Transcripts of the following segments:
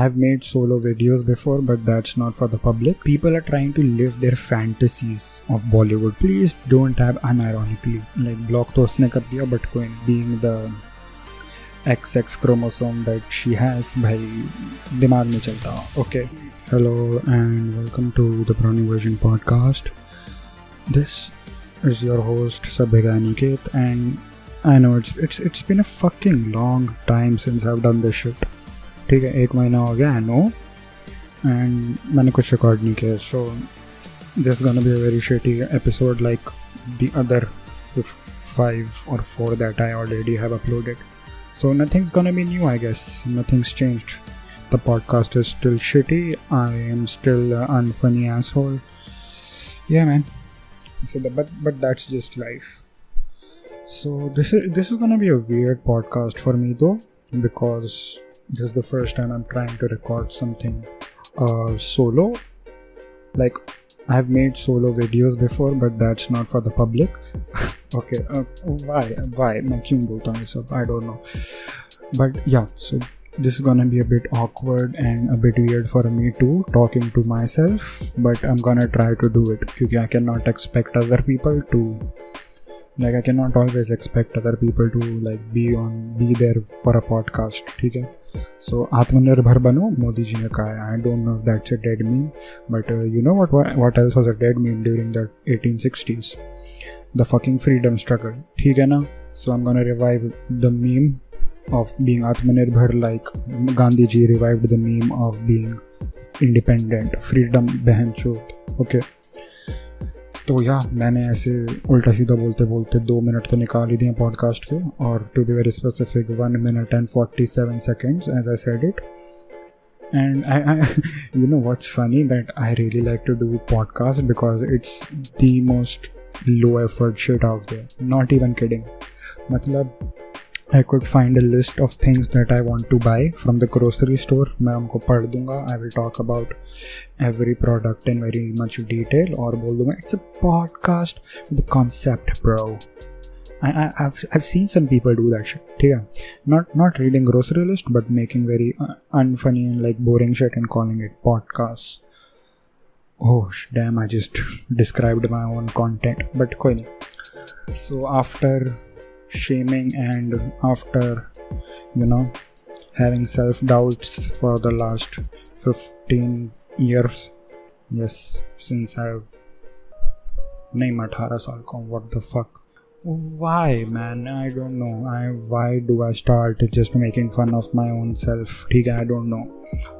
I've made solo videos before, but that's not for the public. People are trying to live their fantasies of Bollywood. Please don't have unironically. Like block to usne kar diya, but Queen being the XX chromosome that she has, by दिमाग में chalta. Okay. Hello and welcome to the Browny Version podcast. This is your host Sabhega Aniket and I know it's it's it's been a fucking long time since I've done this shit ठीक है एक महीना हो गया I know and मैंने कुछ record नहीं किया so this gonna be a very shitty episode like the other five or four that I already have uploaded. So nothing's gonna be new, I guess. Nothing's changed. The podcast is still shitty. I am still an unfunny asshole. Yeah, man. So, the, but but that's just life. So this is this is gonna be a weird podcast for me though because this is the first time i'm trying to record something uh, solo. Like i've made solo videos before but that's not for the public. Okay uh, why why? I don't know. But yeah so this is gonna be a bit awkward and a bit weird for me too talking to myself but i'm gonna try to do it. Because i cannot expect other people to like i cannot always expect other people to like be on be there for a podcast okay so Atmanirbhar Bano, Modi ji ne kaha. I don't know if that's a dead meme, but uh, you know what, what else was a dead meme during the 1860s? The fucking freedom struggle. ठीक है ना? So I'm gonna revive the meme of being Atmanirbhar like Gandhi ji revived the meme of being independent, freedom behan Okay. तो या, मैंने ऐसे उल्टा सीधा बोलते बोलते दो मिनट तो निकाल ही दिए पॉडकास्ट के और to be very specific one minute and forty seven seconds as I said it and I you know what's funny that I really like to do podcast because it's the most low effort shit out there not even kidding मतलब I could find a list of things that I want to buy from the grocery store मैं उनको पढ़ दूँगा I will talk about every product in very much detail और बोल दूँगा it's a podcast with concept pro I, I, I've, I've seen some people do that shit. Yeah. Not not reading grocery list, but making very uh, unfunny and like boring shit and calling it podcasts. Oh damn! I just described my own content, but cool. So after shaming and after you know having self doubts for the last 15 years. Yes since i've name 18 saal ko what the fuck? Why man? I don't know. I why do i start just making fun of my own self? i don't know.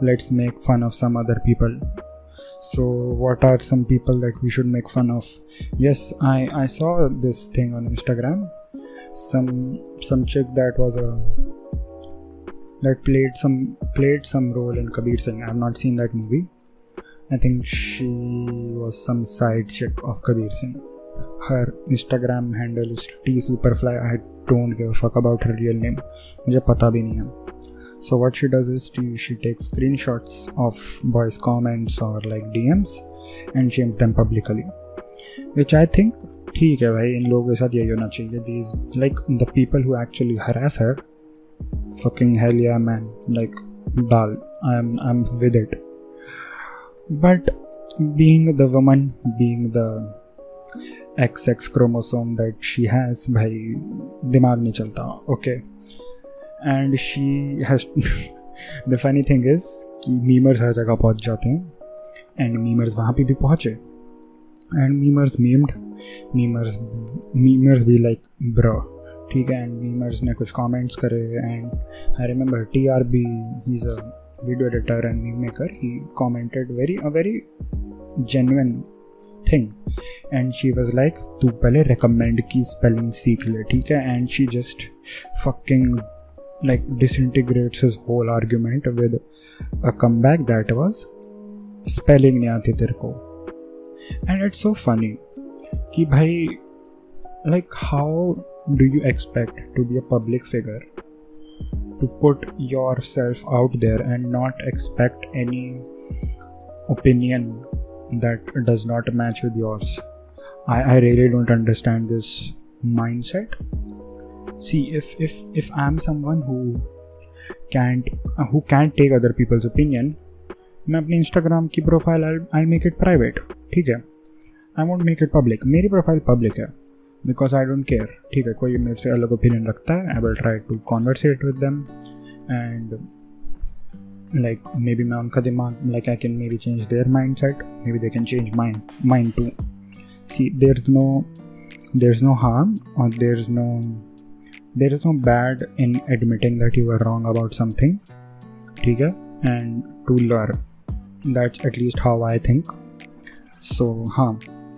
Let's make fun of some other people. So what are some people that we should make fun of? Yes i i saw this thing on instagram some some chick that was a that played some played some role in Kabir Singh. I've not seen that movie. I think she was some side chick of Kabir Singh. Her Instagram handle is T Superfly. I don't give a fuck about her real name. मुझे पता भी नहीं है. So what she does is she, she takes screenshots of boys' comments or like DMs and shames them publicly. Which I think, ठीक है भाई, इन लोगों के साथ यही होना चाहिए। These like the people who actually harass her fucking hell yeah, man, like, dal i'm i'm with it. But being the woman, being the XX chromosome that she has, भाई, दिमाग नहीं चलता okay and she has the funny thing is कि memers हर जगह पहुँच जाते हैं एंड मीमर्स वहाँ पे भी पहुँचे। And memers memed memers memers भी लाइक ब्रो ठीक है एंड मीमर्स ने कुछ कमेंट्स करे and I remember T R B he is a video editor and meme maker he commented very a very genuine thing and she was like तू पहले recommend की spelling सीख ले, ठीक है? And she just fucking like, disintegrates whole argument with a come back that was spelling नहीं आती तेरे को. एंड इट्स सो फनी कि भाई like how do you expect to be a public figure to put yourself out there and not expect any opinion that does not match with yours i, I really don't understand this mindset see if if if i'm someone who cantt who cantt take other peoples opinion मैं अपनी Instagram की profile I make it private ठीक है I want make it public मेरी profile public है because I don't care ठीक है कोई मेरे से अलग ओपिनियन रखता है I will try to conversate with them and like may be मैं उनका दिमाग like I can may be change their mind set may be they can change mind mind to see there is no there is no harm और देर is no there is no bad in admitting that you are wrong about something ठीक है and to learn that's at least how I think so हाँ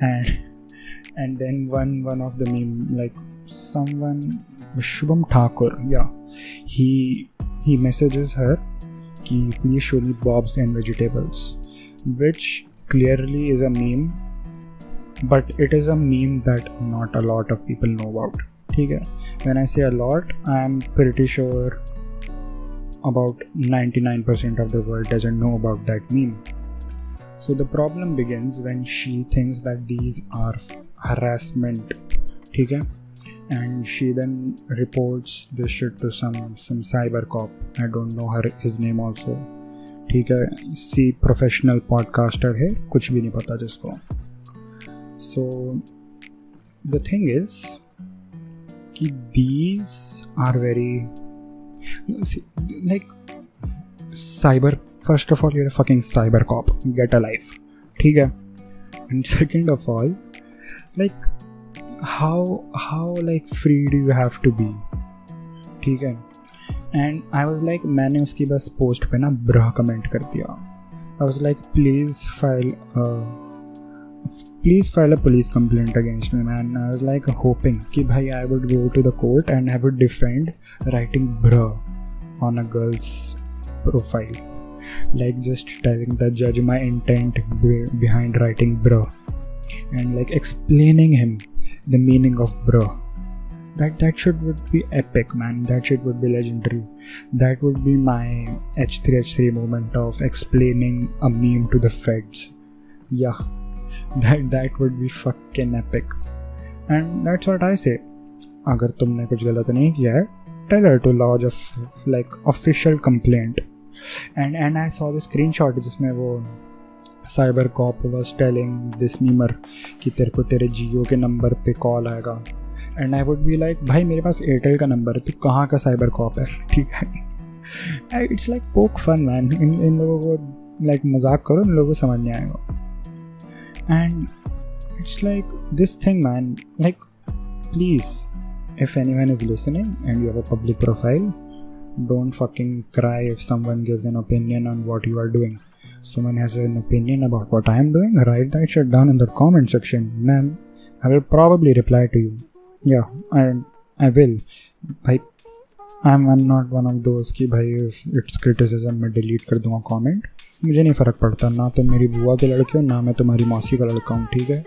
and and then one one of the meme like someone Shubham Thakur yeah he he messages her ki please show me bobs and vegetables which clearly is a meme but it is a meme that not a lot of people know about okay when i say a lot i am pretty sure about 99% of the world doesn't know about that meme so the problem begins when she thinks that these are harassment ठीक है and she then reports this shit to some some cyber cop I don't know her his name also ठीक है she professional podcaster है कुछ भी नहीं पता जिसको सो द थिंग इज कि these are very like cyber first of all your fucking cyber cop get a life ठीक है and second of all like how how like free do you have to be ठीक है and I was like मैंने उसकी बस post पे ना ब्रह comment कर दिया I was like please file please file a police complaint against me man I was like hoping कि भाई I would go to the court and I would defend writing ब्रह on a girls profile like just telling the judge my intent be- behind writing bro and like explaining him the meaning of bro that that should would be epic man that shit would be legendary that would be my h3h3 moment of explaining a meme to the feds yeah that that would be fucking epic and that's what i say अगर तुमने कुछ गलत नहीं किया है tell her to lodge a f- like Official and I saw saw the screenshot जिसमें वो cyber cop was telling this memer कि तेरे को तेरे जियो के नंबर पे कॉल आएगा। And I would be like भाई, मेरे पास एयरटेल का नंबर है तो कहाँ का साइबर कॉप है? ठीक है। It's like poke fun man in in लोगों को लाइक मज़ाक करो, इन लोगों को समझ नहीं आएगा। And it's like this thing man like please if anyone is listening and you have a public profile don't fucking cry if someone gives an opinion on what you are doing someone has an opinion about what i am doing write that shit down in the comment section man i will probably reply to you yeah i i will भाई I'm, I'm not one of those कि भाई it's criticism मैं delete कर दूँगा comment मुझे नहीं फ़र्क पड़ता ना तुम मेरी बुआ के लड़के हो ना मैं तुम्हारी मौसी का लड़का हूँ ठीक है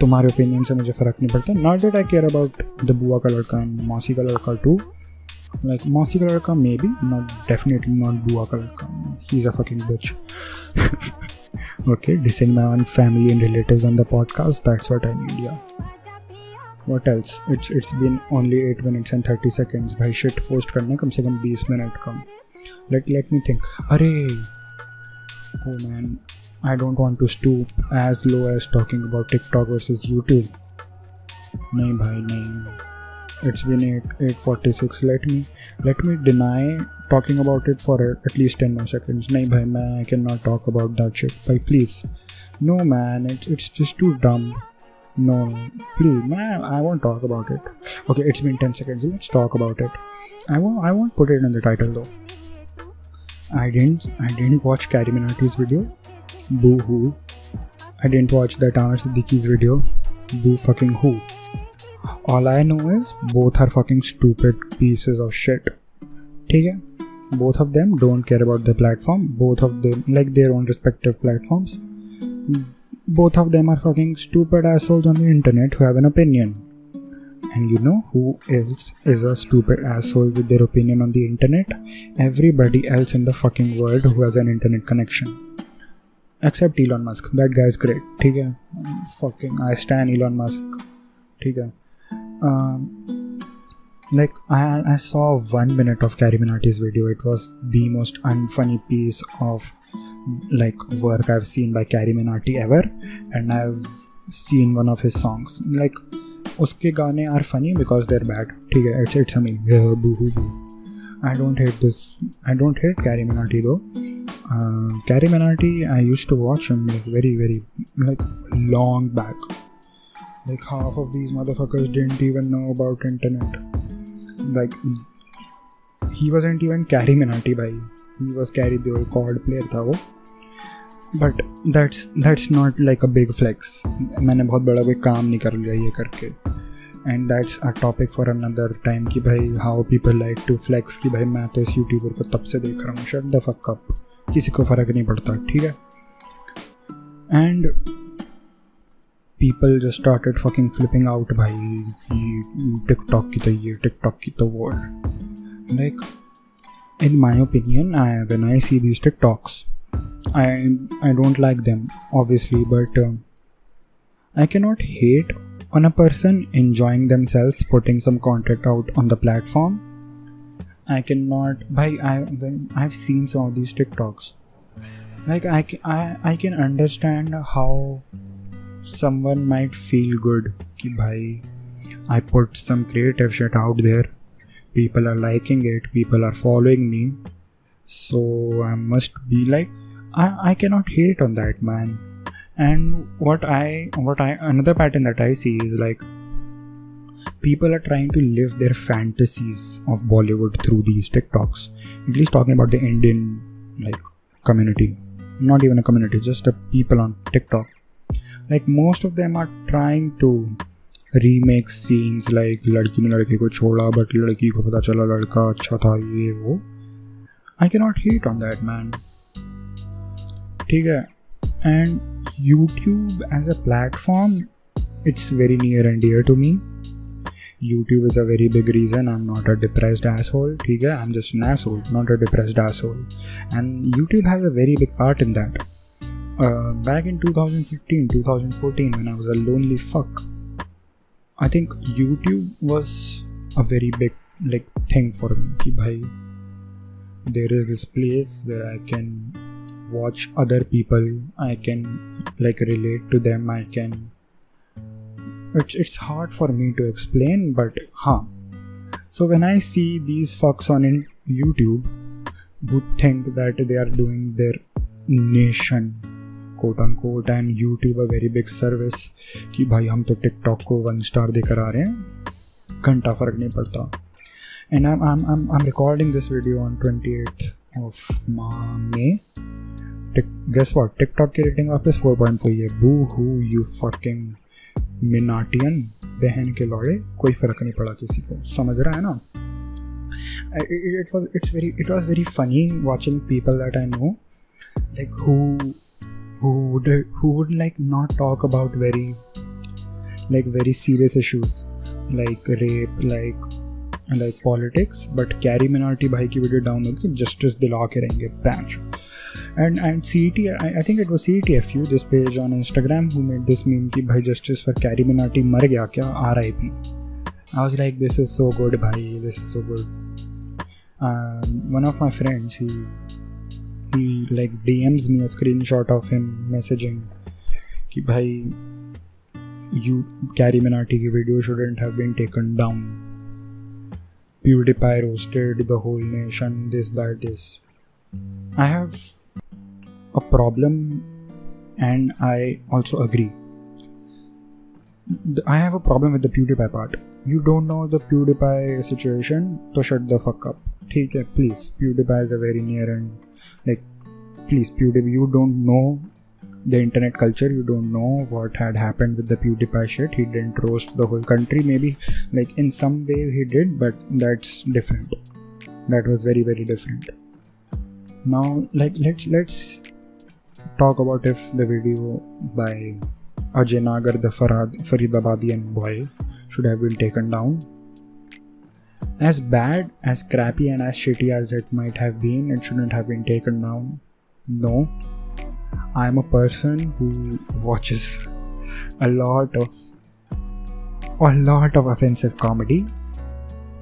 तुम्हारे ओपिनियन से मुझे फ़र्क नहीं पड़ता not that I care about the बुआ का लड़का एंड मौसी का लड़का टू लाइक मौसी का लड़का may be not definitely not बुआ का लड़का he is a fucking bitch okay dissing my own family and relatives on the podcast that's what i need yeah what else it's it's been only 8 minutes and 30 seconds भाई shit post करने कम से कम 20 minute कम let let me think अरे oh man I don't want to stoop as low as talking about TikTok versus YouTube. नहीं भाई नहीं. it's been 8 846 let me let me deny talking about it for at least 10 more seconds. Nahi bhai i cannot talk about that shit. Bhai please. No man it's, it's just too dumb. No please man i won't talk about it. Okay it's been 10 seconds. Let's talk about it. I won't i won't put it in the title though. I didn't i didn't watch Carry Minati's video. Boo hoo i didn't watch that Aamir Siddiqui's video. Boo fucking hoo. All I know is both are fucking stupid pieces of shit. ठीक है? Both of them don't care about the platform. Both of them like their own respective platforms. Both of them are fucking stupid assholes on the internet who have an opinion. And you know who else is a stupid asshole with their opinion on the internet? Everybody else in the fucking world who has an internet connection. except Elon Musk. That guy is great. ठीक है fucking I stand Elon Musk. ठीक है um, like I, I saw one minute of Carry Minati's video. It was the most unfunny piece of like work I've seen by Carry Minati ever, and I've seen one of his songs. Like, uske gaane are funny because they're bad. Okay, it's it's me. Yeah, boo hoo. I don't hate this. I don't hate Carry Minati though. Uh, Carry Minati, I used to watch him like very, very like long back. Like half of these motherfuckers didn't even know about internet. Like he wasn't even Carrie Minati by he was Carrie the old chord player था वो but that's that's not like a big flex मैंने बहुत बड़ा कोई काम नहीं कर लिया ये करके and that's a topic for another time कि भाई how people like to flex कि भाई मैं तो इस यूट्यूबर को तब से देख रहा हूँ शट द फक अप किसी को फ़र्क नहीं पड़ता ठीक है and people just started fucking flipping out भाई टिकटॉक की तो ये टिकटॉक की तो वो like in my opinion I, when i see these tiktoks i i don't like them obviously but uh, i cannot hate on a person enjoying themselves putting some content out on the platform i cannot by i when i've seen some of these tiktoks like I, I i can understand how someone might feel good ki bhai i put some creative shit out there. People are liking it. People are following me. So i must be like i, I cannot hate on that man. And what i what i another pattern that i see is like people are trying to live their fantasies of bollywood through these tiktoks. At least talking about the indian like community. Not even a community just the people on tiktok like most of them are trying to remake scenes like लड़की ने लड़के को छोड़ा but लड़की को पता चला लड़का अच्छा था ये वो आई के not heat on that man ठीक है and YouTube as a platform it's very near and dear to me. YouTube is a very big reason I'm not a depressed asshole. Okay? I'm just an asshole, not a depressed asshole. And YouTube has a very big part in that. Uh, back in 2015, 2014, when I was a lonely fuck, I think YouTube was a very big like thing for me. Ki bhai, there is this place where I can watch other people. I can like relate to them. I can. It's it's hard for me to explain, but huh. So when I see these fucks on in YouTube who think that they are doing their nation quote on quote and YouTube a very big service कि भाई हम तो TikTok को one star देकर आ रहे हैं। घंटा फ़र्क नहीं पड़ता। And I am I am recording this video on twenty eight of May guess what TikTok की रेटिंग वापस फोर है boo hoo. You fucking Minatian बहन के लौड़े। कोई फ़र्क नहीं पड़ा किसी को। समझ रहा है ना? It was, it's very, it was very funny watching people that I know, like, who who would who would like not talk about very like very serious issues like rape like like politics but carry minati bhai ki video download ke justice dila ke rahenge patch and and CET I, think it was CETFU this page on Instagram who made this meme ki bhai justice for carry minati mar gaya kya? RIP I was like this is so good bhai. This is so good. Um, one of my friends he he like DMs me a screenshot of him messaging कि you carry Minati की video shouldn't have been taken down. PewDiePie roasted the whole nation, this, that, this. I have a problem and I also agree. I have a problem with the PewDiePie part. You don't know the PewDiePie situation, so shut the fuck up. ठीक please. PewDiePie is a very near and like please pewdiepie you don't know the internet culture. You don't know what had happened with the pewdiepie shit. He didn't roast the whole country. Maybe like in some ways he did but that's different. That was very very different. Now like let's let's talk about if the video by Ajay Nagar the Farad Faridabadian boy should have been taken down as bad, as crappy, and as shitty as it might have been, it shouldn't have been taken down. No. I'm a person who watches a lot of a lot of offensive comedy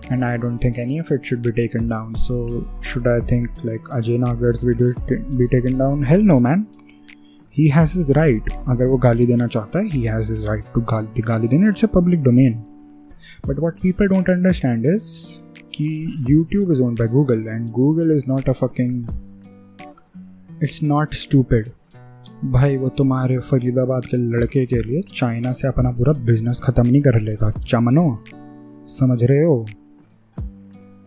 and I don't think any of it should be taken down. So, should I think like Ajay Nagar's video t- be taken down? Hell no, man. He has his right. अगर वो गाली देना चाहता है, he has his right to गाली गाली देना. It's a public domain. But what people don't understand is कि YouTube is owned by Google and Google is not a fucking, it's not stupid. भाई, वो तुम्हारे फरीदाबाद के लड़के के लिए चाइना से अपना पूरा बिज़नेस ख़त्म नहीं कर लेगा। चमनो समझ रहे हो?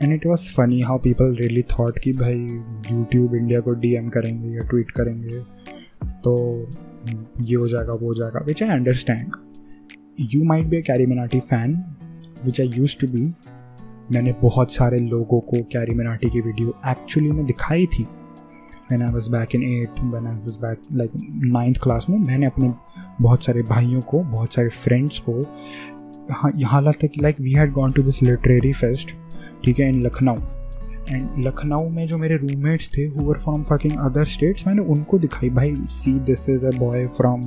And it was funny how people really thought कि भाई यूट्यूब इंडिया को डीएम करेंगे या ट्वीट करेंगे तो ये हो जाएगा, वो हो जाएगा। Which I understand you might be a Carry Minati fan which I used to be मैंने बहुत सारे लोगों को कैरी मराठी की वीडियो एक्चुअली में दिखाई थी। When I was back in eighth when I was back like ninth class में, मैंने अपने बहुत सारे भाइयों को, बहुत सारे फ्रेंड्स को, यहाँ हालत तक like we had gone to this literary fest ठीक है इन लखनऊ एंड लखनऊ में जो मेरे रूममेट्स थे who were from fucking other states मैंने उनको दिखाई, भाई see this is a boy from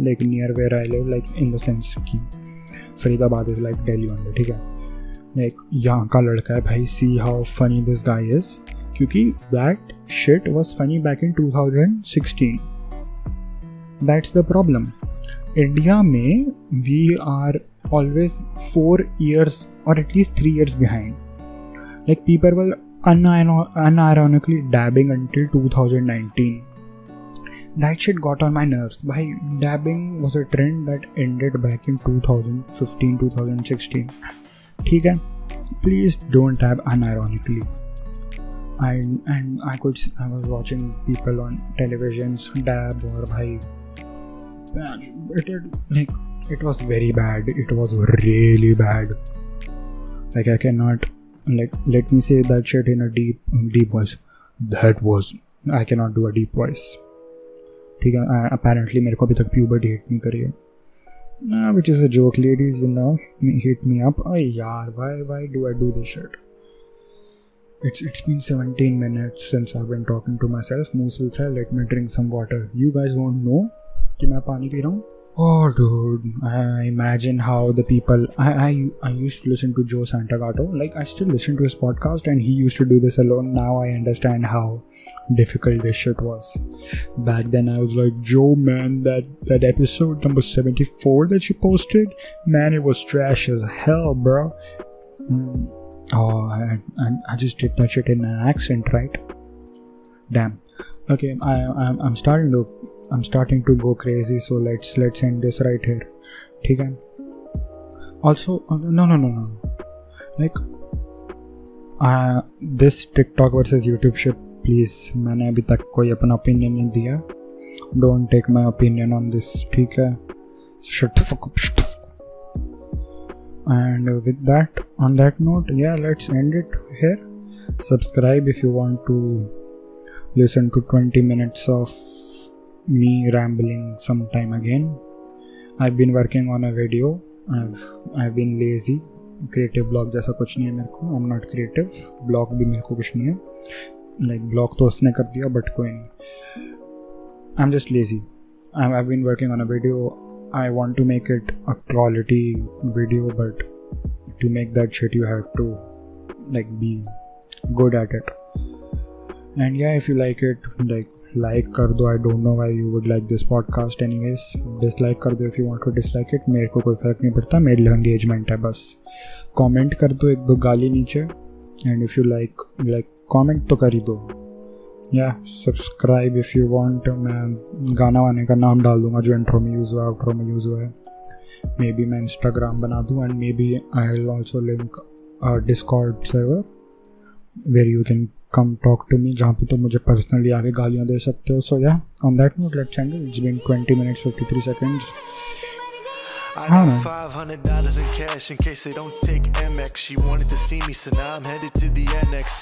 like near where I live like in the sense की Faridabad is like Delhi only ठीक है? लाइक यहाँ का लड़का है भाई see how funny this guy is क्योंकि that shit was funny back in 2016 that's the problem India में we are always four years और at least three years behind like people were unironically dabbing until 2019. That shit got on my nerves. Why dabbing was a trend that ended back in 2015 2016. ठीक है please don't dab unironically. I and I could I was watching people on televisions dab or bhai it, it like it was very bad. It was really bad. Like I cannot like let me say that shit in a deep deep voice that was i cannot do a deep voice ठीक है apparently मेरे को अभी तक puberty hit नहीं करी है uh, which is a joke ladies will now hit me up oh yaar why why do I do this shit it's it's been 17 minutes since I've been talking to myself मुँह सूख रहा let me drink some water you guys won't know कि मैं पानी P रहा हूँ Oh, dude! I imagine how the people I, I I used to listen to Joe Santagato. Like I still listen to his podcast, and he used to do this alone. Now I understand how difficult this shit was. Back then, I was like, Joe, man, that that episode number seventy four that you posted, man, it was trash as hell, bro. Mm. Oh, I, I, I just did that shit in an accent, right? Damn. Okay, I I'm, I'm starting to I'm starting to go crazy so let's let's end this right here ठीक है also uh, no no no no like uh, this TikTok versus YouTube shit please मैंने अभी तक कोई अपना opinion नहीं दिया don't take my opinion on this ठीक है shut fuck up shut and with that on that note yeah let's end it here subscribe if you want to listen to 20 minutes of me rambling sometime again. I've been working on a video. I've I've been lazy. Creative blog जैसा कुछ नहीं है मेरे को. I am not creative blog भी मेरे को कुछ नहीं है. लाइक like, ब्लॉग तो उसने कर दिया बट कोई नहीं. I am just lazy I have been working on a video I want to make it a quality video but to make that shit you have to like be good at it. And yeah if you like it like like कर दो I don't know why you would like this podcast anyways dislike कर दो if you want to dislike it मेरे को कोई फ़र्क नहीं पड़ता, मेरे लिए एंगेजमेंट है बस। कॉमेंट कर दो एक दो गाली नीचे। And if you like like comment तो कर ही दो। या सब्सक्राइब इफ़ यू वॉन्ट मैं गाना वाने का नाम डाल दूँगा जो इंट्रो में यूज़ हुआ आउट्रो में यूज़ हुआ है। मे बी मैं इंस्टाग्राम बना दूँ and may be I also link Discord server where you can come talk to me जहाँ पे तो मुझे पर्सनली आके गालियाँ दे सकते हो so yeah on that note let's end it's been 20 minutes 53 seconds I got five hundred dollars in cash in case they don't take MX. She wanted to see me, so now I'm headed to the annex.